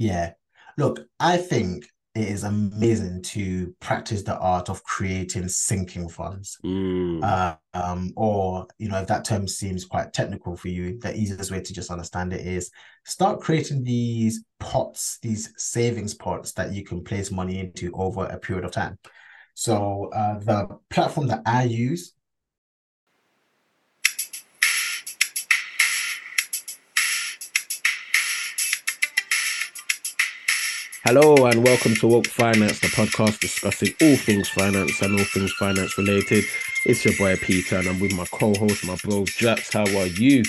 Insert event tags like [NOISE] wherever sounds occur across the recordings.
Yeah. Look, I think it is amazing to practice the art of creating sinking funds. Mm. Uh, um, or, you know, if that term seems quite technical for you, the easiest way to just understand it is start creating these pots, these savings pots that you can place money into over a period of time. So uh, the platform that I use Hello and welcome to Woke Finance, the podcast discussing all things finance and all things finance related. It's your boy Peter, and I'm with my co-host, my bro Jax. How are you?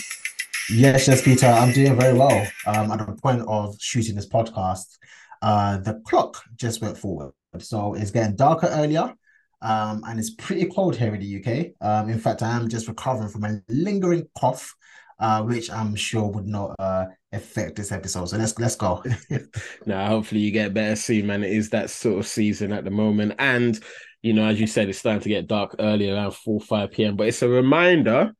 Yes, yes, Peter. I'm doing very well. Um, at the point of shooting this podcast, uh, the clock just went forward, so it's getting darker earlier. Um, and it's pretty cold here in the UK. Um, in fact, I am just recovering from a lingering cough uh, which I'm sure would not uh, affect this episode. So let's let's go. [LAUGHS] now, hopefully, you get better soon, man. It is that sort of season at the moment, and you know, as you said, it's starting to get dark early around four five p.m. But it's a reminder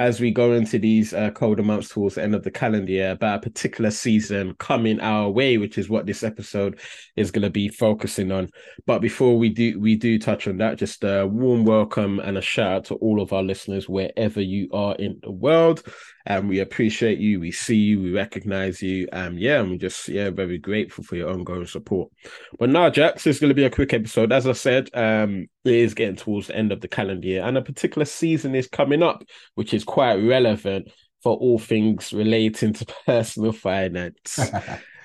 as we go into these uh, colder months towards the end of the calendar year about a particular season coming our way, which is what this episode is going to be focusing on. But before we do, we do touch on that. Just a warm welcome and a shout out to all of our listeners wherever you are in the world and we appreciate you. We see you, we recognize you. Um, yeah, I'm just yeah very grateful for your ongoing support. But now, Jax, this is going to be a quick episode. As I said, um, it is getting towards the end of the calendar year, and a particular season is coming up, which is quite relevant for all things relating to [LAUGHS] personal finance. [LAUGHS]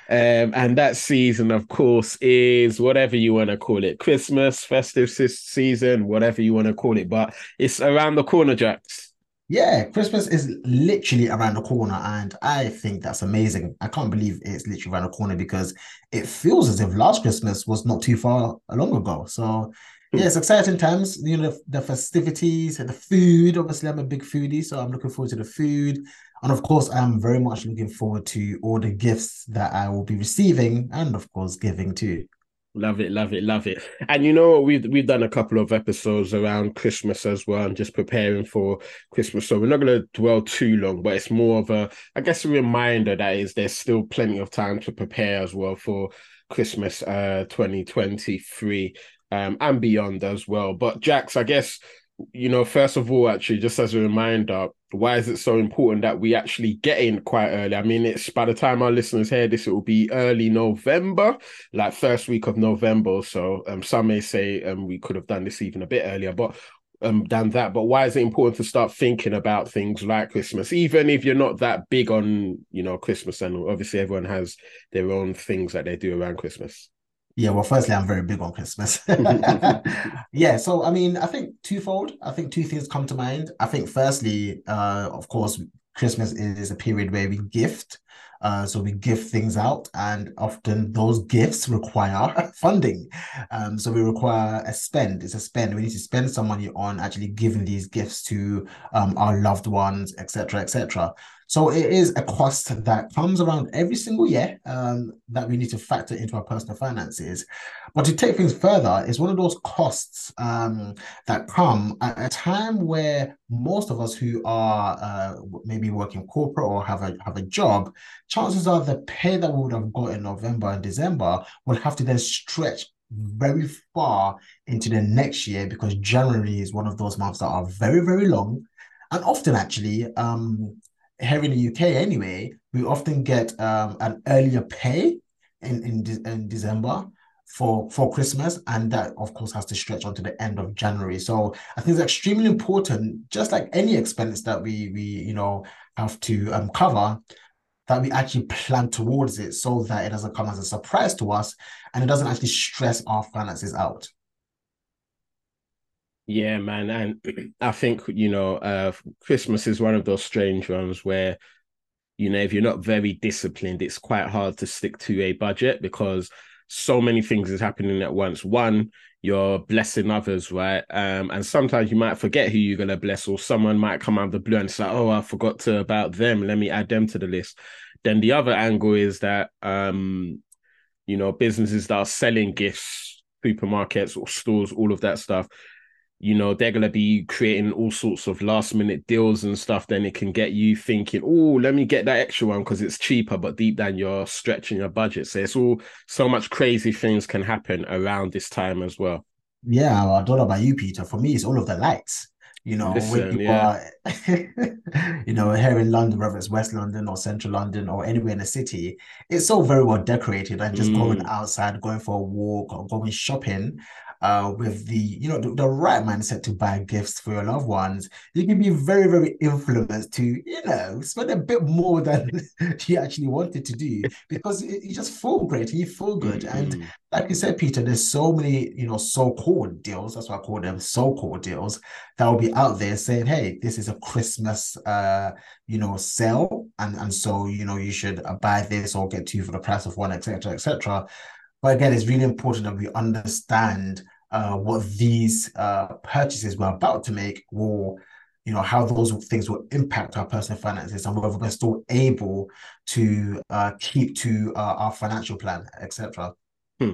Um, and that season, of course, is whatever you want to call it Christmas, festive season, whatever you want to call it. But it's around the corner, Jax. Yeah, Christmas is literally around the corner, and I think that's amazing. I can't believe it's literally around the corner because it feels as if last Christmas was not too far long ago. So, hmm. yeah, it's exciting times. You know, the, the festivities, the food. Obviously, I'm a big foodie, so I'm looking forward to the food. And of course, I'm very much looking forward to all the gifts that I will be receiving and, of course, giving too. Love it, love it, love it. And you know we've we've done a couple of episodes around Christmas as well, and just preparing for Christmas. So we're not gonna dwell too long, but it's more of a I guess a reminder that is there's still plenty of time to prepare as well for Christmas uh 2023 um and beyond as well. But Jax, I guess you know, first of all, actually, just as a reminder, why is it so important that we actually get in quite early? I mean, it's by the time our listeners hear this, it will be early November, like first week of November. So um, some may say um, we could have done this even a bit earlier, but um than that. But why is it important to start thinking about things like Christmas, even if you're not that big on, you know, Christmas? And obviously, everyone has their own things that they do around Christmas. Yeah, well, firstly, I'm very big on Christmas. [LAUGHS] [LAUGHS] yeah, so I mean, I think twofold. I think two things come to mind. I think, firstly, uh, of course, Christmas is a period where we gift. Uh, so we give things out, and often those gifts require [LAUGHS] funding. Um, so we require a spend. It's a spend. We need to spend some money on actually giving these gifts to um, our loved ones, etc., etc. So it is a cost that comes around every single year um, that we need to factor into our personal finances. But to take things further, it's one of those costs um, that come at a time where most of us who are uh, maybe working corporate or have a have a job, chances are the pay that we would have got in November and December will have to then stretch very far into the next year because January is one of those months that are very very long and often actually um here in the UK anyway, we often get um, an earlier pay in, in, de- in December for for Christmas, and that of course has to stretch onto the end of January. So I think it's extremely important, just like any expense that we we you know have to um, cover, that we actually plan towards it so that it doesn't come as a surprise to us and it doesn't actually stress our finances out. Yeah, man, and [CLEARS THROAT] I think you know, uh, Christmas is one of those strange ones where, you know, if you're not very disciplined, it's quite hard to stick to a budget because so many things is happening at once. One, you're blessing others, right? Um, and sometimes you might forget who you're gonna bless, or someone might come out of the blue and say, "Oh, I forgot to about them. Let me add them to the list." Then the other angle is that, um, you know, businesses that are selling gifts, supermarkets or stores, all of that stuff you know they're going to be creating all sorts of last minute deals and stuff then it can get you thinking oh let me get that extra one because it's cheaper. But deep down you're stretching your budget. So it's all so much crazy things can happen around this time as well. Yeah i don't know about you peter. For me it's all of the lights you know, Listen, yeah. are, [LAUGHS] you know, here in London, whether it's West London or Central London or anywhere in the city, it's all very well decorated and just mm. going outside, going for a walk or going shopping uh, with the you know the, the, right mindset to buy gifts for your loved ones, you can be very very influenced to you know spend a bit more than [LAUGHS] you actually wanted to do because you just feel great you feel good. Mm-hmm. And like you said, Peter, there's so many you know so-called deals. That's what I call them, so-called deals that will be out there saying, "Hey, this is a Christmas uh you know sale, and and so you know you should buy this or get two for the price of one, etc. etc." But again, it's really important that we understand uh, what these uh, purchases we're about to make will, you know, how those things will impact our personal finances and whether we're still able to uh, keep to uh, our financial plan, etc. Hmm.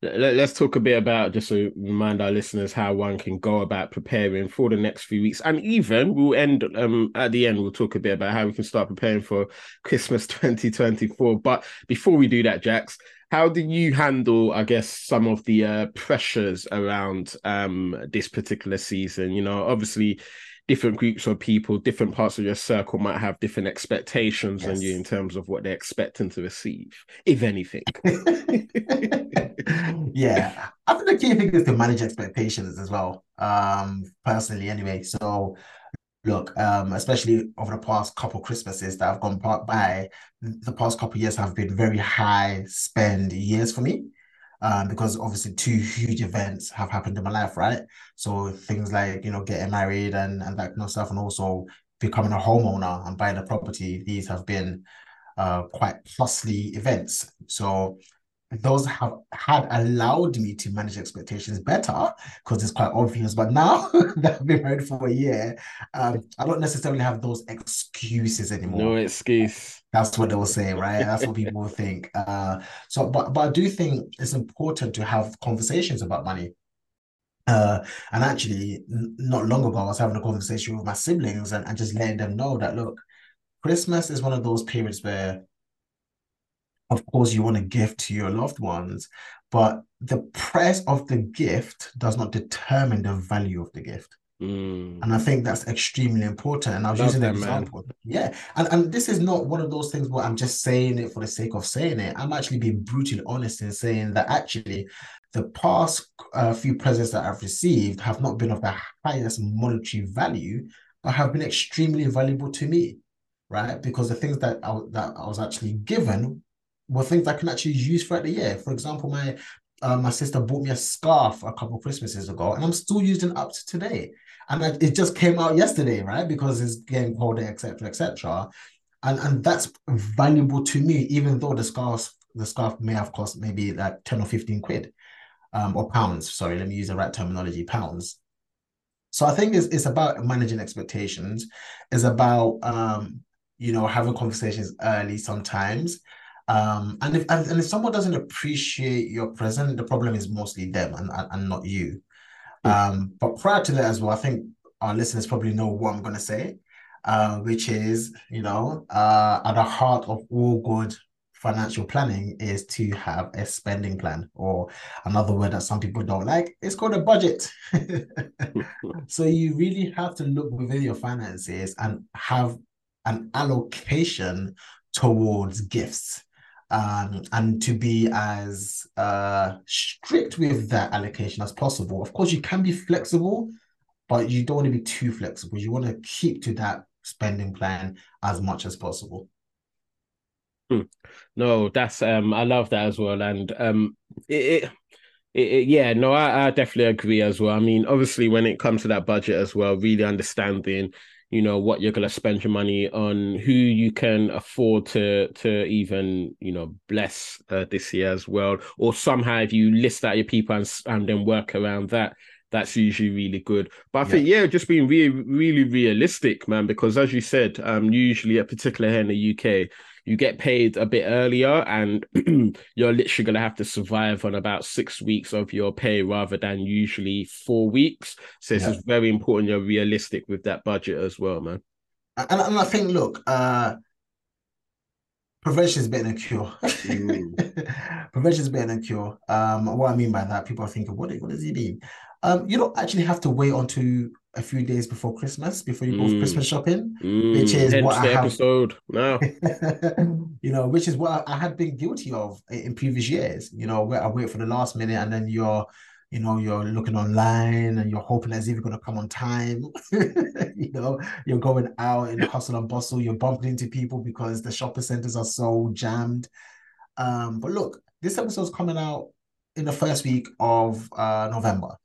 Let's talk a bit about just to remind our listeners how one can go about preparing for the next few weeks, and even we'll end um, at the end. We'll talk a bit about how we can start preparing for Christmas [LAUGHS] 2024. But before we do that, Jax, how do you handle, I guess, some of the uh, pressures around um, this particular season? You know, obviously, different groups of people, different parts of your circle might have different expectations yes. on you in terms of what they're expecting to receive, if anything. [LAUGHS] [LAUGHS] yeah, I think the key thing is to manage expectations as well. Um, personally, anyway. So look, um, especially over the past couple Christmases that have gone by, the past couple years have been very high spend years for me. Um, because obviously two huge events have happened in my life, right? So things like you know getting married and and that kind of stuff, and also becoming a homeowner and buying a property. These have been uh, quite costly events. So those have had allowed me to manage expectations better because it's quite obvious. But now [LAUGHS] that I've been married for a year, um, I don't necessarily have those excuses anymore. No excuse. That's what they will say, right? That's what people [LAUGHS] think. Uh, so, but but I do think it's important to have conversations about money. Uh, and actually, n- not long ago, I was having a conversation with my siblings and, and just letting them know that look, Christmas is one of those periods where of course you want to gift to your loved ones but the price of the gift does not determine the value of the gift mm. and i think that's extremely important and i was Love using an example man. yeah and, and this is not one of those things where i'm just saying it for the sake of saying it i'm actually being brutally honest in saying that actually the past uh, few presents that i've received have not been of the highest monetary value but have been extremely valuable to me right because the things that I, that I was actually given were things I can actually use throughout the year. For example, my uh, my sister bought me a scarf a couple Christmases ago, and I'm still using up to today. And I, it just came out yesterday, right? Because it's getting colder, etc., etc. And and that's valuable to me, even though the scarf the scarf may have cost maybe like ten or fifteen quid, um, or pounds. Sorry, let me use the right terminology, pounds. So I think it's it's about managing expectations. It's about um, you know having conversations early sometimes um, and if and, if someone doesn't appreciate your present, the problem is mostly them and, and, not you. Um, but prior to that as well, I think our listeners probably know what I'm gonna say, uh, which is, you know, uh, at the heart of all good financial planning is to have a spending plan, or another word that some people don't like, it's called a budget. [LAUGHS] so you really have to look within your finances and have an allocation towards gifts um, and to be as uh, strict with that allocation as possible. Of course, you can be flexible, but you don't want to be too flexible. You want to keep to that spending plan as much as possible. Hmm. No, that's um, I love that as well, and um, it, it, it yeah, no, I, I definitely agree as well. I mean, obviously, when it comes to that budget as well, really understanding you know what you're going to spend your money on who you can afford to to even you know bless uh, this year as well or somehow if you list out your people and, and then work around that that's usually really good but i yeah. think yeah just being really really realistic man because as you said um usually a particular here in the uk you get paid a bit earlier and [CLEARS THROAT] you're literally going to have to survive on about six weeks of your pay rather than usually four weeks. So it's very important you're realistic with that budget as well, man. And, and I think, look, uh, prevention is better than cure. Mm. [LAUGHS] prevention is better than cure. Um, what I mean by that, people are thinking, what, what does he mean? Um, you don't actually have to wait until a few days before Christmas before you go mm. Christmas shopping, mm. which is Hence what I have, episode now. [LAUGHS] you know, which is what I had been guilty of in previous years. You know, where I wait for the last minute and then you're, you know, you're looking online and you're hoping it's even going to come on time. [LAUGHS] you know, you're going out in hustle and bustle. You're bumping into people because the shopping centers are so jammed. Um, but look, this episode's coming out in the first week of uh, November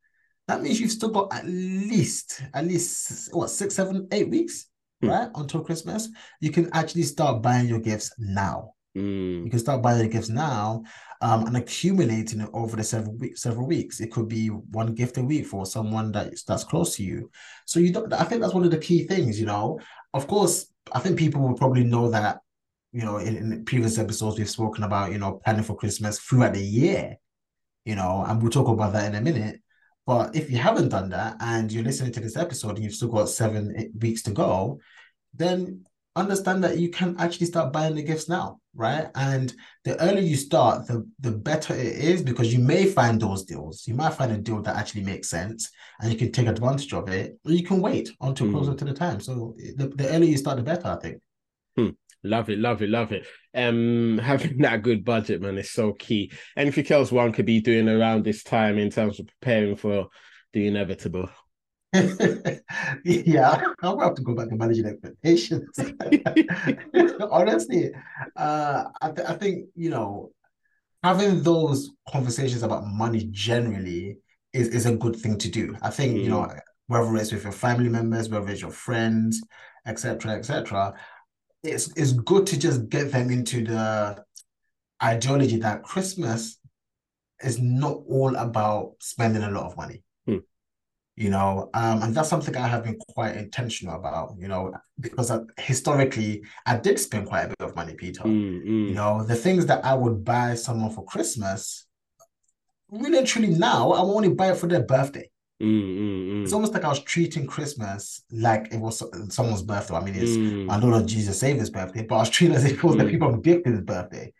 that means you've still got at least at least what six, seven, eight weeks, mm. right, until Christmas. You can actually start buying your gifts now. Mm. You can start buying your gifts now um, and accumulating it over the several weeks. Several weeks. It could be one gift a week for someone that's that's close to you. So you don't. I think that's one of the key things. You know, of course, I think people will probably know that. You know, in, in previous episodes we've spoken about you know planning for Christmas throughout the year. You know, and we'll talk about that in a minute. But if you haven't done that and you're listening to this episode and you've still got seven weeks to go, then understand that you can actually start buying the gifts now, right? And the earlier you start, the the better it is because you may find those deals. You might find a deal that actually makes sense and you can take advantage of it, or you can wait until mm. closer to the time. So the, the earlier you start, the better, I think. Hmm. Love it, love it, love it. Um, [LAUGHS] having that good budget, man, is so key. Anything else one could be doing around this time in terms of preparing for the inevitable? [LAUGHS] yeah, [LAUGHS] I'll have to go back to managing expectations. Honestly, uh, I, th- I think you know having those conversations about money generally is, is a good thing to do. I think mm. you know mm. whether it's with your family members, whether it's your friends, etc., etc it's it's good to just get them into the ideology that Christmas is not all about spending a lot of money. Hmm. You know, um, and that's something I have been quite intentional about, you know, because I, historically I did spend quite a bit of money, Peter. Mm, mm. You know, the things that I would buy someone for Christmas, really and truly now, I only buy it for their birthday. Mm, mm, mm. It's almost like I was treating Christmas like it was someone's birthday. I mean, it's mm. I don't know Jesus Savior's birthday, but I was treating as if it was the mm. people I'm gifting his birthday.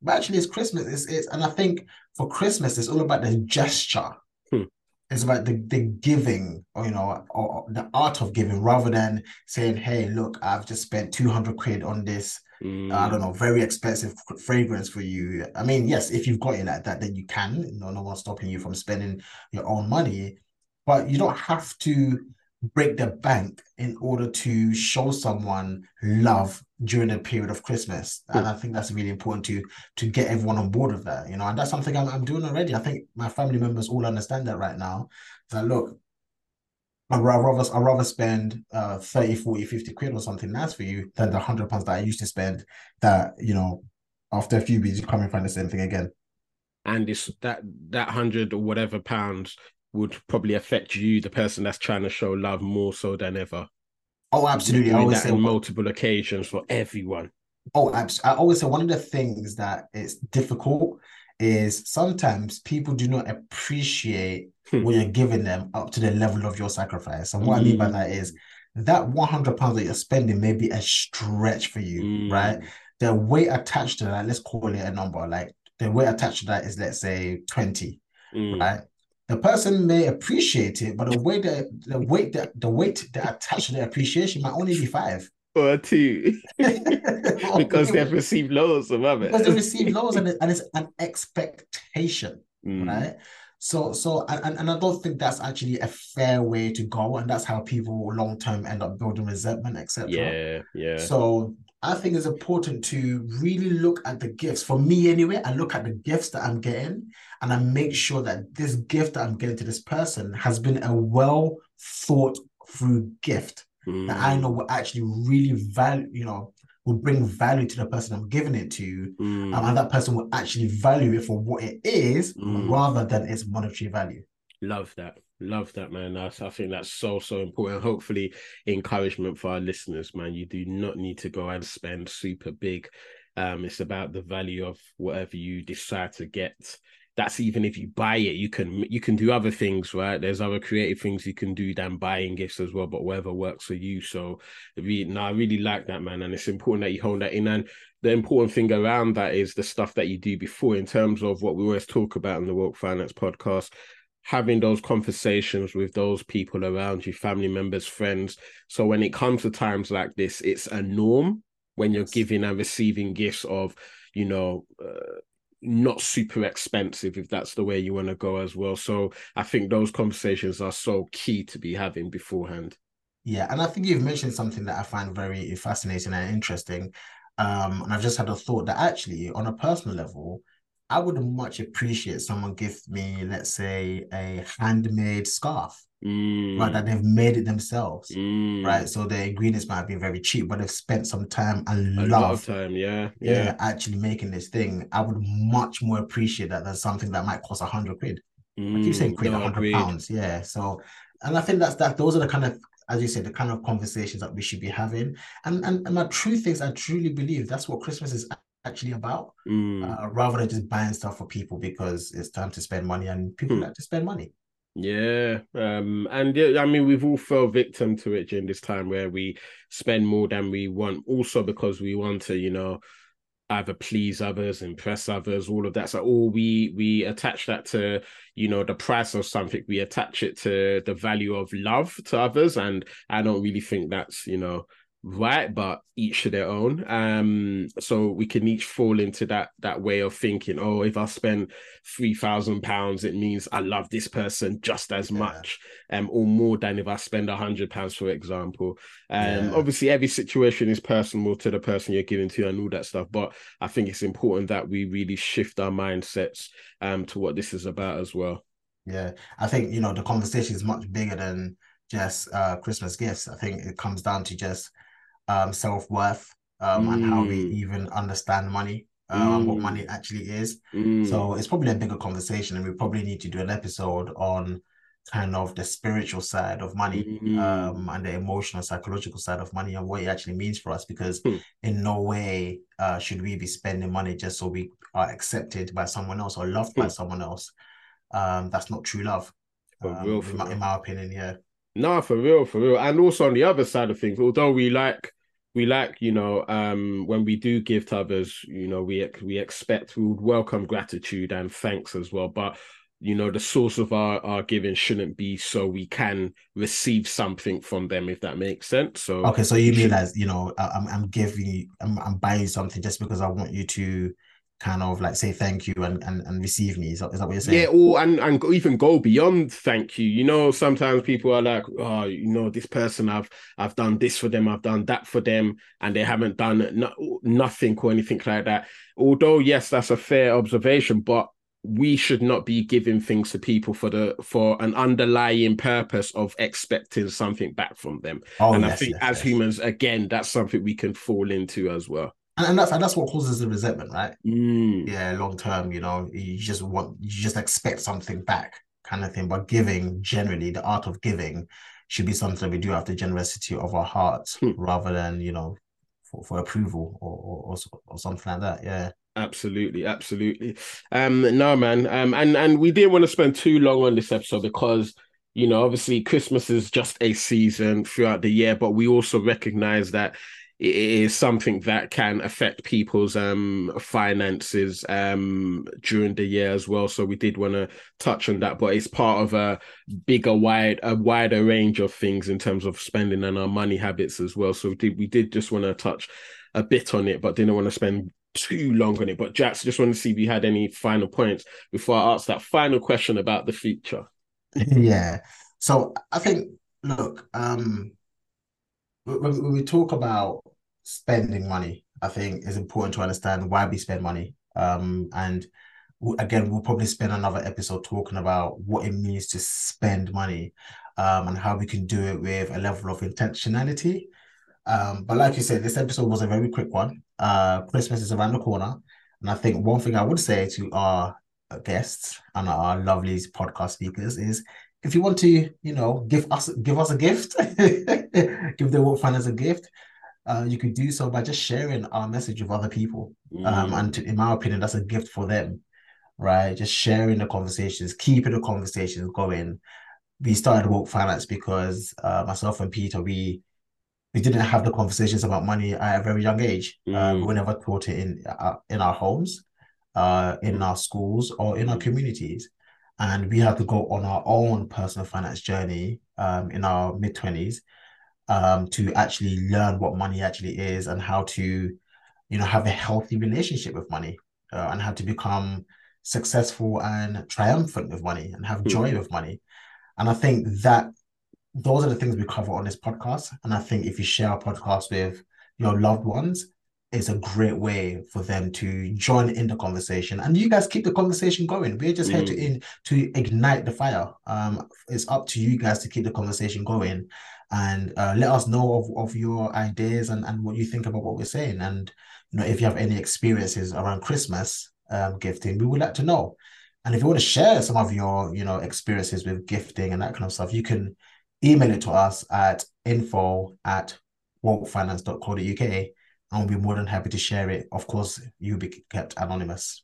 But actually, it's Christmas. It's, it's and I think for Christmas, it's all about the gesture. Hmm. It's about the, the giving, or you know, or, or the art of giving, rather than saying, "Hey, look, I've just spent two hundred quid on this." Mm. I don't know, very expensive fragrance for you. I mean, yes, if you've got it like that, then you can. No, no one's stopping you from spending your own money but you don't have to break the bank in order to show someone love during the period of Christmas. And I think that's really important to to get everyone on board with that, you know, and that's something I'm, I'm doing already. I think my family members all understand that right now. That look, I'd rather, I'd rather spend uh 30, 40, 50 quid or something nice for you than the hundred pounds that I used to spend that, you know, after a few weeks you come and find the same thing again. And it's that that hundred or whatever pounds would probably affect you, the person that's trying to show love more so than ever. Oh, absolutely. I always that say multiple occasions for everyone. Oh, absolutely. I always say one of the things that is difficult is sometimes people do not appreciate hmm. what you're giving them up to the level of your sacrifice. And what mm. I mean by that is that 100 pounds that you're spending may be a stretch for you, mm. right? The weight attached to that, let's call it a number, like the weight attached to that is, let's say, 20, mm. right? The person may appreciate it, but the way that the weight that the weight that attached to the appreciation might only be five or two [LAUGHS] because they've received loads above it. Because they receive loads and, and it's an expectation, mm. right? So, so, and, and I don't think that's actually a fair way to go, and that's how people long term end up building resentment, etc. Yeah, yeah. So, I think it's important to really look at the gifts. For me, anyway, I look at the gifts that I'm getting and I make sure that this gift that I'm getting to this person has been a well thought through gift mm. that I know will actually really value, you know, will bring value to the person I'm giving it to. Mm. Um, and that person will actually value it for what it is mm. rather than its monetary value. Love that. Love that, man. That's, I think that's so, so important. Hopefully, encouragement for our listeners, man. You do not need to go and spend super big Um, it's about the value of whatever you decide to get. That's even if you buy it, you can you can do other things, right? There's other creative things you can do than buying gifts as well, but whatever works for you. So, really, no, I really like that, man, and it's important that you hold that in. And the important thing around that is the stuff that you do before, in terms of what we always talk about in the Woke Finance podcast having those conversations with those people around you, family members, friends. So when it comes to times like this, it's a norm when you're giving and receiving gifts of, you know, uh, not super expensive if that's the way you want to go as well. So I think those conversations are so key to be having beforehand. Yeah, and I think you've mentioned something that I find very fascinating and interesting. Um, and I've just had a thought that actually, on a personal level, I would much appreciate someone give me, let's say, a handmade scarf. Mm. Right, that they've made it themselves, Mm. right? So the ingredients might be very cheap, but they've spent some time and A love, lot of time, yeah, yeah, yeah. actually making this thing. I would much more appreciate that than something that might cost a hundred quid. I keep saying Mm. quid, a No, hundred pounds, yeah. So, and I think that's that. Those are the kind of, as you said, the kind of conversations that we should be having. And and and my truth is, I truly believe that's what Christmas is actually about Mm. uh, rather than just buying stuff for people because it's time to spend money and people Hmm. like to spend money. Yeah, um, and yeah, I mean, we've all fell victim to it during this time where we spend more than we want, also because we want to, you know, either please others, impress others, all of that. So, all we we attach that to, you know, the price of something. We attach it to the value of love to others, and I don't really think that's, you know, right but each to their own um so we can each fall into that that way of thinking oh if i spend three thousand pounds it means i love this person just as Yeah. much um or more than if i spend a hundred pounds for example um Yeah. obviously every situation is personal to the person you're giving to and all that stuff but i think it's important that we really shift our mindsets um to what this is about as well Yeah, I think you know the conversation is much bigger than just uh Christmas gifts. I think it comes down to just um self-worth um and how we Mm. even understand money um and what Mm. money actually is. Mm. So it's probably a bigger conversation, and we probably need to do an episode on kind of the spiritual side of money Mm. um and the emotional psychological side of money and what it actually means for us because Hmm. in no way uh should we be spending money just so we are accepted by someone else or loved by Hmm. someone else um that's not true love For um, real, in, my, in my opinion yeah No, for real, for real. And also on the other side of things, although we like we like, you know, um, when we do give to others, you know, we we expect we would welcome gratitude and thanks as well. But you know, the source of our our giving shouldn't be so we can receive something from them, if that makes sense. So okay so you mean as you know I'm, I'm giving I'm, I'm buying something just because I want you to kind of like say thank you and and, and receive me is that, is that what you're saying Yeah, or and and go- even go beyond thank you. You know, sometimes people are like, oh, you know, this person I've I've done this for them, I've done that for them, and they haven't done no, nothing or anything like that. Although, yes, that's a fair observation, but we should not be giving things to people for the for an underlying purpose of expecting something back from them. oh and I think yes, as yes. humans, again, that's something we can fall into as well. And, and that's and that's what causes the resentment right Mm. yeah long term you know you just want you just expect something back kind of thing but giving generally the art of giving should be something we do out of the generosity of our hearts Hmm. rather than you know for, for approval or, or or or something like that yeah Absolutely, absolutely. Um, no, man. Um, and and we didn't want to spend too long on this episode because you know, obviously, Christmas is just a season throughout the year, but we also recognize that it is something that can affect people's um finances um during the year as well. So we did want to touch on that, but it's part of a bigger, wide, a wider range of things in terms of spending and our money habits as well. So we did we did just want to touch a bit on it, but didn't want to spend too long on it. But Jax, just want to see if you had any final points before I ask that final question about the future. [LAUGHS] yeah so i think look um when, we talk about spending money i think it's important to understand why we spend money. Um and again we'll probably spend another episode talking about what it means to spend money um and how we can do it with a level of intentionality. Um but like you said this episode was a very quick one. Uh christmas is around the corner. And i think one thing i would say to our guests and our lovely podcast speakers is if you want to, you know, give us give us a gift, [LAUGHS] give the Woke Finance a gift, uh, you could do so by just sharing our message with other people. Mm. Um, and to, in my opinion, that's a gift for them, right? Just sharing the conversations, keeping the conversations going. We started Woke Finance because uh, myself and Peter, we we didn't have the conversations about money at a very young age. Uh, mm. Uh, we never taught it in uh, in our homes, uh, in our schools, or in our communities, and we had to go on our own personal finance journey um, in our mid twenties um, to actually learn what money actually is and how to, you know, have a healthy relationship with money uh, and how to become successful and triumphant with money and have joy mm. with money. And I think that those are the things we cover on this podcast. And I think if you share our podcast with your loved ones, it's a great way for them to join in the conversation and you guys keep the conversation going we're just mm. here to mm. in to ignite the fire um it's up to you guys to keep the conversation going and uh, let us know of, of your ideas and, and what you think about what we're saying. And you know, if you have any experiences around Christmas um, gifting, we would like to know. And if you want to share some of your, you know, experiences with gifting and that kind of stuff, you can email it to us at info at wokefinance.co.uk and we'll be more than happy to share it. Of course, you'll be kept anonymous.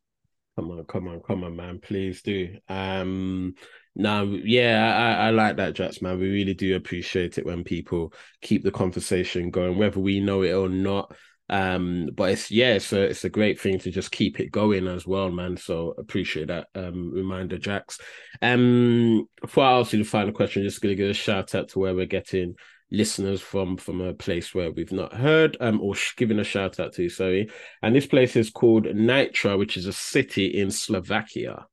Come on, come on, come on, man. Please do. Um no, yeah, I, I like that, Jax, man. We really do appreciate it when people keep the conversation going, whether we know it or not. Um, but it's yeah, a it's a great thing to just keep it going as well, man. So appreciate that um reminder, Jax. Um, before I ask you the final question, just gonna give a shout out to where we're getting listeners from from a place where we've not heard um or sh- giving a shout out to sorry and this place is called Nitra which is a city in Slovakia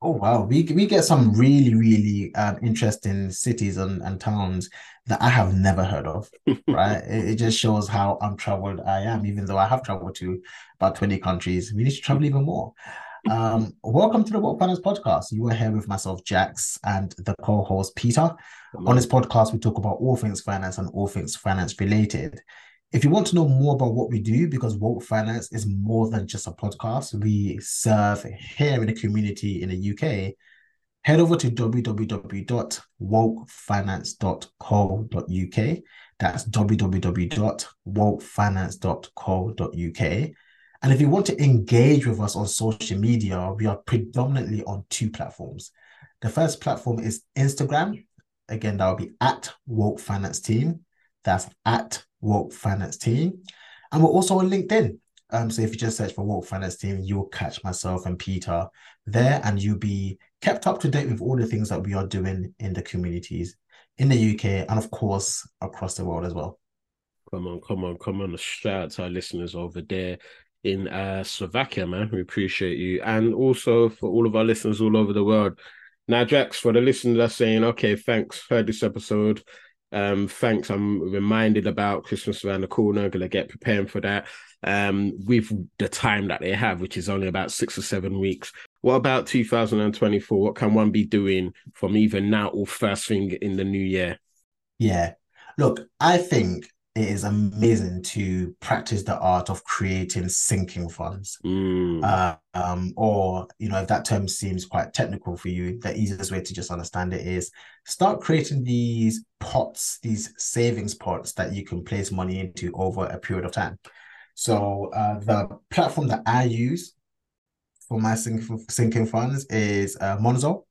Oh wow, we we get some really really um, interesting cities and, and towns that I have never heard of. [LAUGHS] right, it, it, just shows how untraveled I am, even though I have traveled to about twenty countries. We need to travel even more. Um, welcome to the Woke Finance Podcast. You are here with myself, Jax, and the co-host Peter. On this podcast, we talk about all things finance and all things finance related. If you want to know more about what we do, because Woke Finance is more than just a podcast, we serve here in the community in the UK, head over to www.wokefinance.co.uk. That's www.wokefinance.co.uk. And if you want to engage with us on social media, we are predominantly on two platforms. The first platform is Instagram. Again, that will be at Woke Finance Team. That's at Woke Finance Team. And we're also on LinkedIn. Um, so if you just search for Woke Finance Team, you'll catch myself and Peter there, and you'll be kept up to date with all the things that we are doing in the communities in the UK and of course across the world as well. Come on, come on, come on. Shout out to our listeners over there in uh, Slovakia, man. We appreciate you. And also for all of our listeners all over the world. Now, Jax, for the listeners saying, okay, thanks, heard this episode. Um, thanks. I'm reminded about Christmas around the corner. Gonna get preparing for that. Um, with the time that they have, which is only about six or seven weeks. What about 2024? What can one be doing from even now or first thing in the new year? Yeah. Look, I think it is amazing to practice the art of creating sinking funds. Mm. Uh, um, or, you know, if that term seems quite technical for you, the easiest way to just understand it is start creating these pots, these savings pots that you can place money into over a period of time. So uh, the platform that I use for my sinking, sinking funds is uh, Monzo.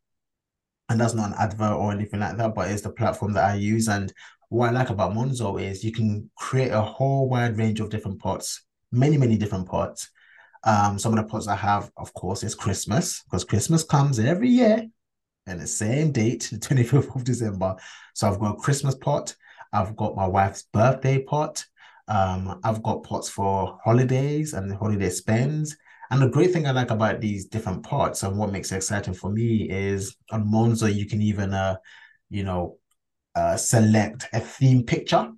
And that's not an advert or anything like that, but it's the platform that I use. And what I like about Monzo is you can create a whole wide range of different pots, many, many different pots. Um, some of the pots I have, of course, is Christmas, because Christmas comes every year and the same date, the 25th of December. So I've got a Christmas pot, I've got my wife's birthday pot, um, I've got pots for holidays and holiday spends. And the great thing I like about these different pots and what makes it exciting for me is on Monzo, you can even uh, you know, uh, select a theme picture,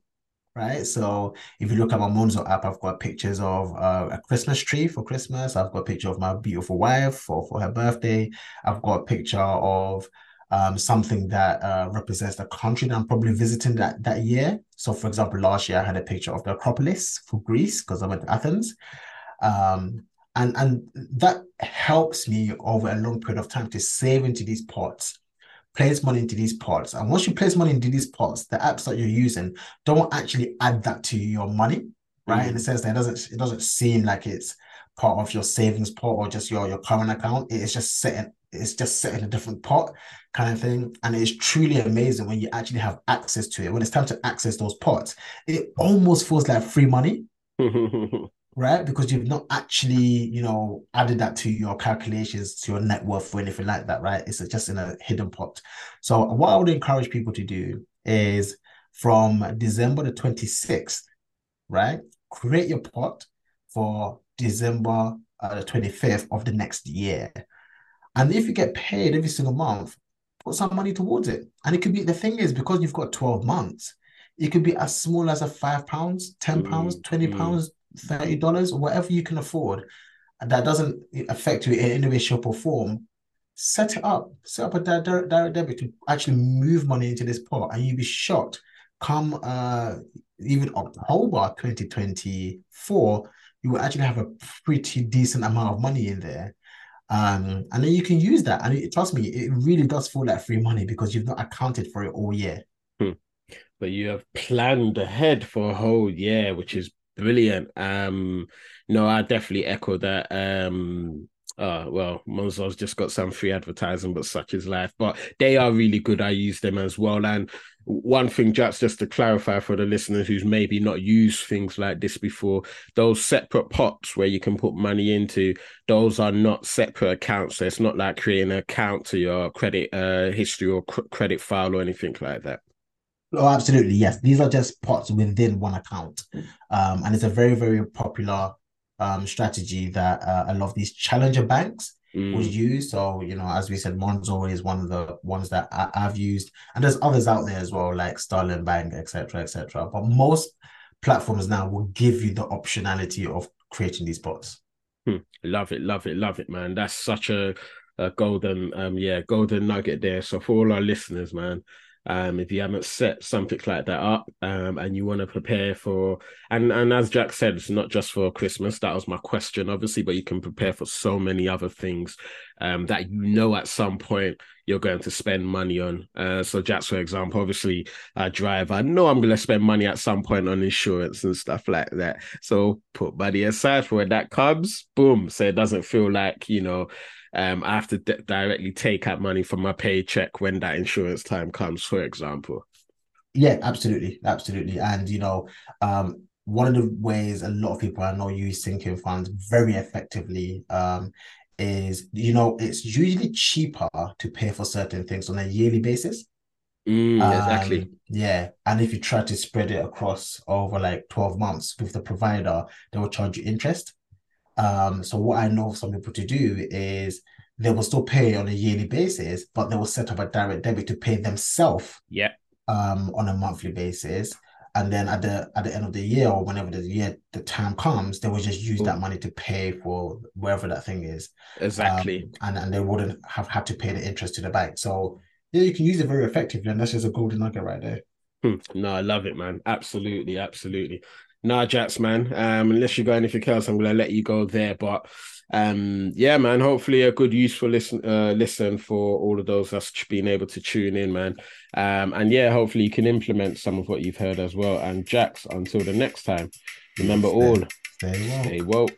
right? So if you look at my Monzo app, I've got pictures of uh, a Christmas tree for Christmas. I've got a picture of my beautiful wife for, for her birthday. I've got a picture of um, something that uh, represents the country that I'm probably visiting that, that year. So, for example, last year I had a picture of the Acropolis for Greece because I went to Athens. Um, and, and that helps me over a long period of time to save into these pots place money into these pots. And once you place money into these pots, the apps that you're using don't actually add that to your money, right? Mm. In the sense that it doesn't it doesn't seem like it's part of your savings pot or just your your current account. It's just setting it's just set in a different pot kind of thing. And it's truly amazing when you actually have access to it. When it's time to access those pots, it almost feels like free money. [LAUGHS] right? Because you've not actually, you know, added that to your calculations, to your net worth or anything like that, right? It's just in a hidden pot. So what I would encourage people to do is from December the 26th, right? Create your pot for December uh, the 25th of the next year. And if you get paid every single month, put some money towards it. And it could be the thing is because you've got 12 months, it could be as small as a five pounds, 10 pounds, mm, 20 mm. Pounds, $30, or whatever you can afford. That doesn't affect you in any way, shape, or form. Set it up, set up a direct, direct debit to actually move money into this pot, and you'll be shocked. Come uh, even October 2024, you will actually have a pretty decent amount of money in there um, and then you can use that. And it, trust me, it really does feel like free money because you've not accounted for it all year. Hmm. But you have planned ahead for a whole year, which is brilliant. Um, no, I definitely echo that. Um, uh, well, Monzo's just got some free advertising, but such is life. But they are really good. I use them as well. And one thing, Jax, just to clarify for the listeners who's maybe not used things like this before, those separate pots where you can put money into, those are not separate accounts. So it's not like creating an account to your credit uh, history or cr- credit file or anything like that. Oh, absolutely. Yes. These are just pots within one account. Um, and it's a very, very popular um, strategy that uh, a lot of these challenger banks mm. was used. So, you know, as we said, Monzo is one of the ones that I, have used, and there's others out there as well, like Starling Bank, etc., etc. But most platforms now will give you the optionality of creating these pots. Hmm. Love it, love it, love it, man. That's such a, a golden, um, yeah, golden nugget there. So for all our listeners, man, um, if you haven't set something like that up um, and you want to prepare for and and as Jax said, it's not just for Christmas. That was my question, obviously, but you can prepare for so many other things um, that you know at some point you're going to spend money on. Uh, so Jax, for example, obviously I drive. I know I'm going to spend money at some point on insurance and stuff like that. So put money aside for when that comes. Boom. So it doesn't feel like you know um, I have to d- directly take out money from my paycheck when that insurance time comes, for example. Yeah, absolutely, absolutely, and you know, um, one of the ways a lot of people I know use sinking funds very effectively um, is you know it's usually cheaper to pay for certain things on a yearly basis. Mm, um, exactly. Yeah, and if you try to spread it across over like twelve months with the provider, they will charge you interest. Um, so what I know some people to do is they will still pay on a yearly basis, but they will set up a direct debit to pay themselves. Yeah. Um, on a monthly basis. And then at the at the end of the year or whenever the year the time comes, they will just use Ooh. that money to pay for wherever that thing is. Exactly. Um, and, and they wouldn't have had to pay the interest to the bank. So yeah, you can use it very effectively, and that's just a golden nugget right there. Hmm. No, I love it, man. Absolutely, absolutely. Nah, Jax, man. Um, unless you got anything else, I'm gonna let you go there. But um, yeah, man. Hopefully, a good, useful listen, uh, listen for all of those that's being able to tune in, man. Um, and yeah, hopefully you can implement some of what you've heard as well. And Jax, until the next time, remember all, stay, stay Stay woke.